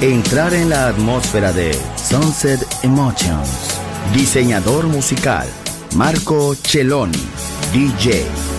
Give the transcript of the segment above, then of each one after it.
Entrar en la atmósfera de Sunset Emotions. Diseñador musical, Marco Celloni, DJ.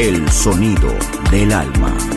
El sonido del alma.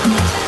Thank you.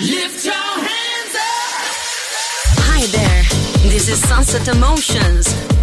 Lift your hands up. Hi there. This is Sunset Emotions.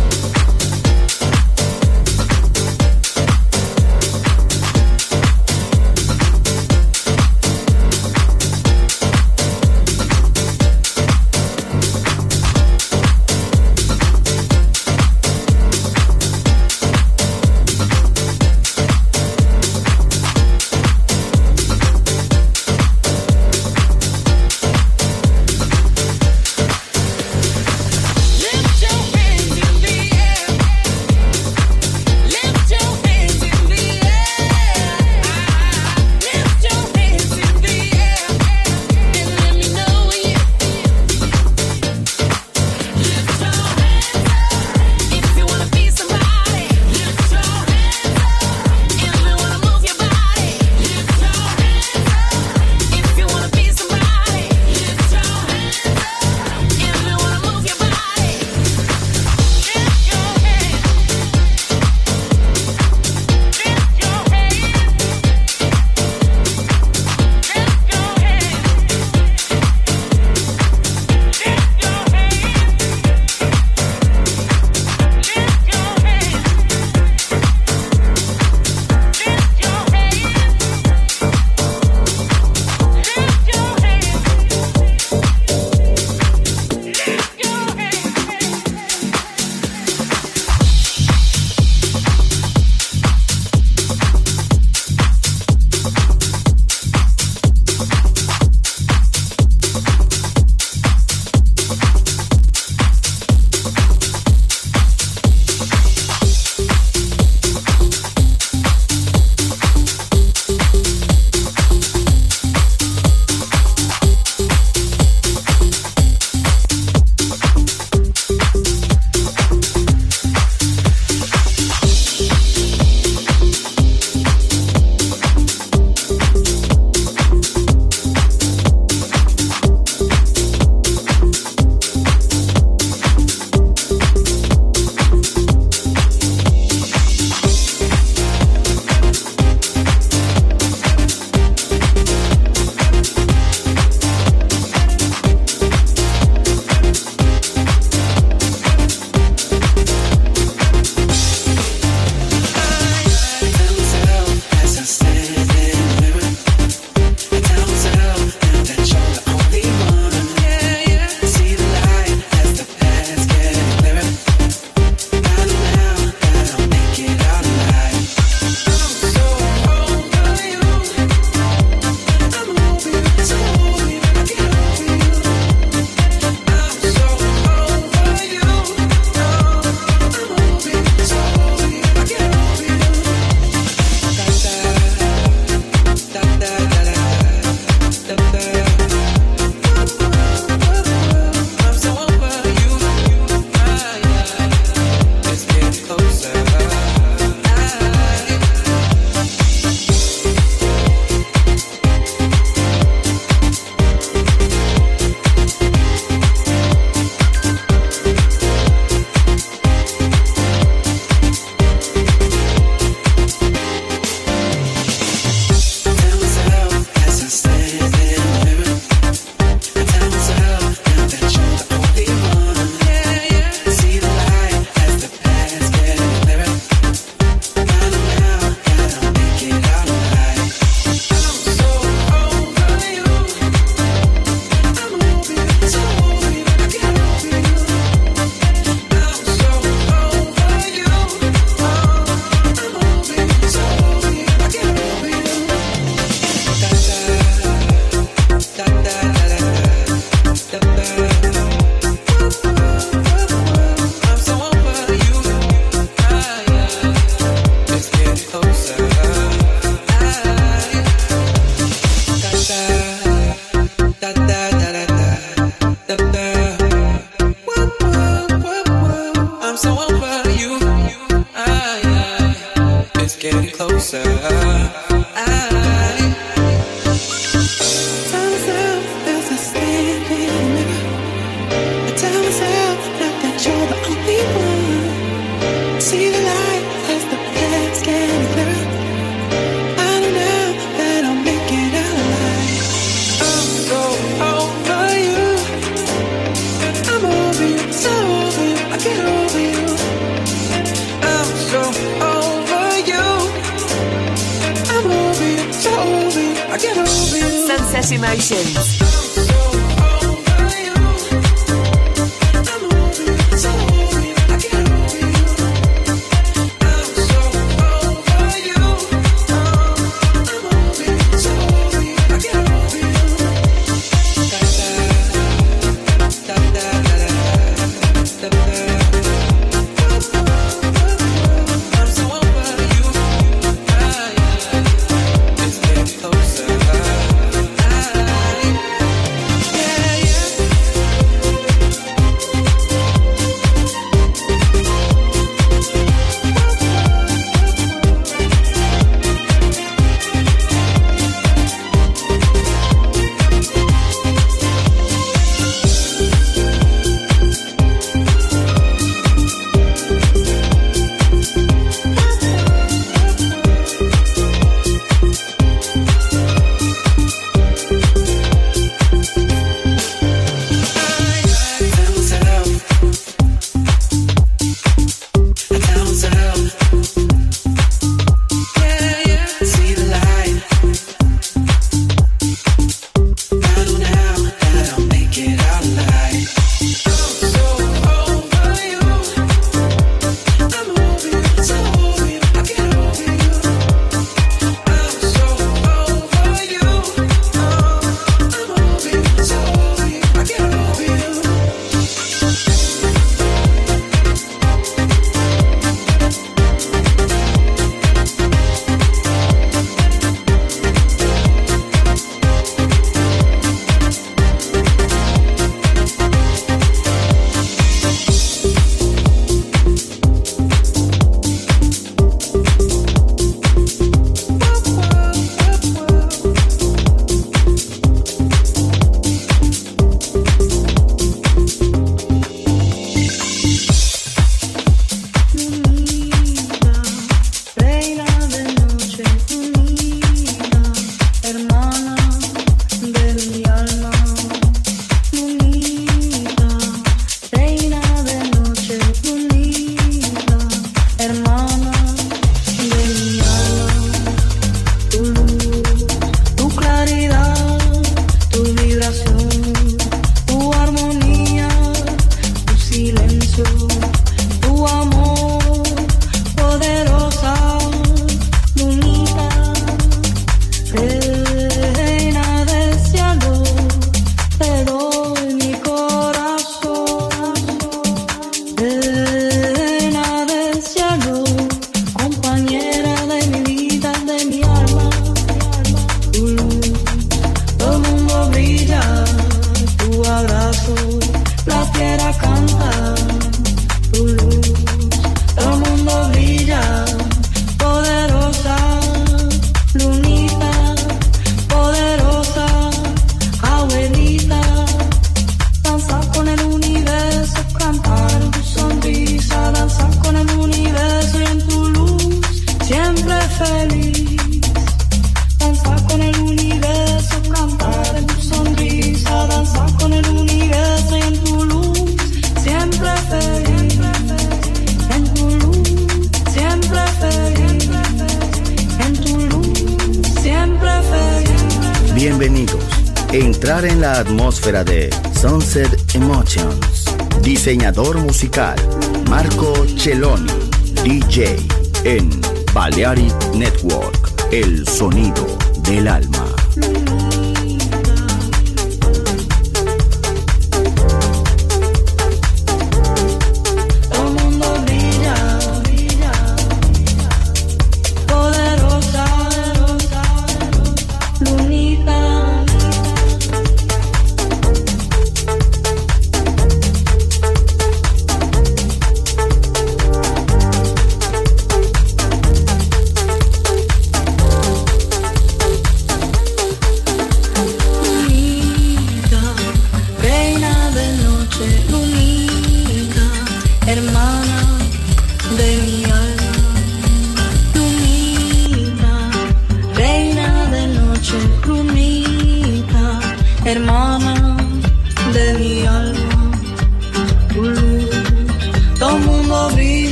Musical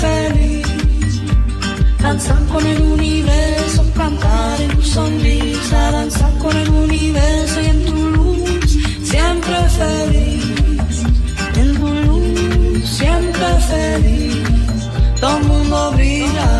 feliz. Danzar con el universo, cantar en tu sonrisa, danzar con el universo y en tu luz, siempre feliz. En tu luz, siempre feliz. Todo el mundo brilla,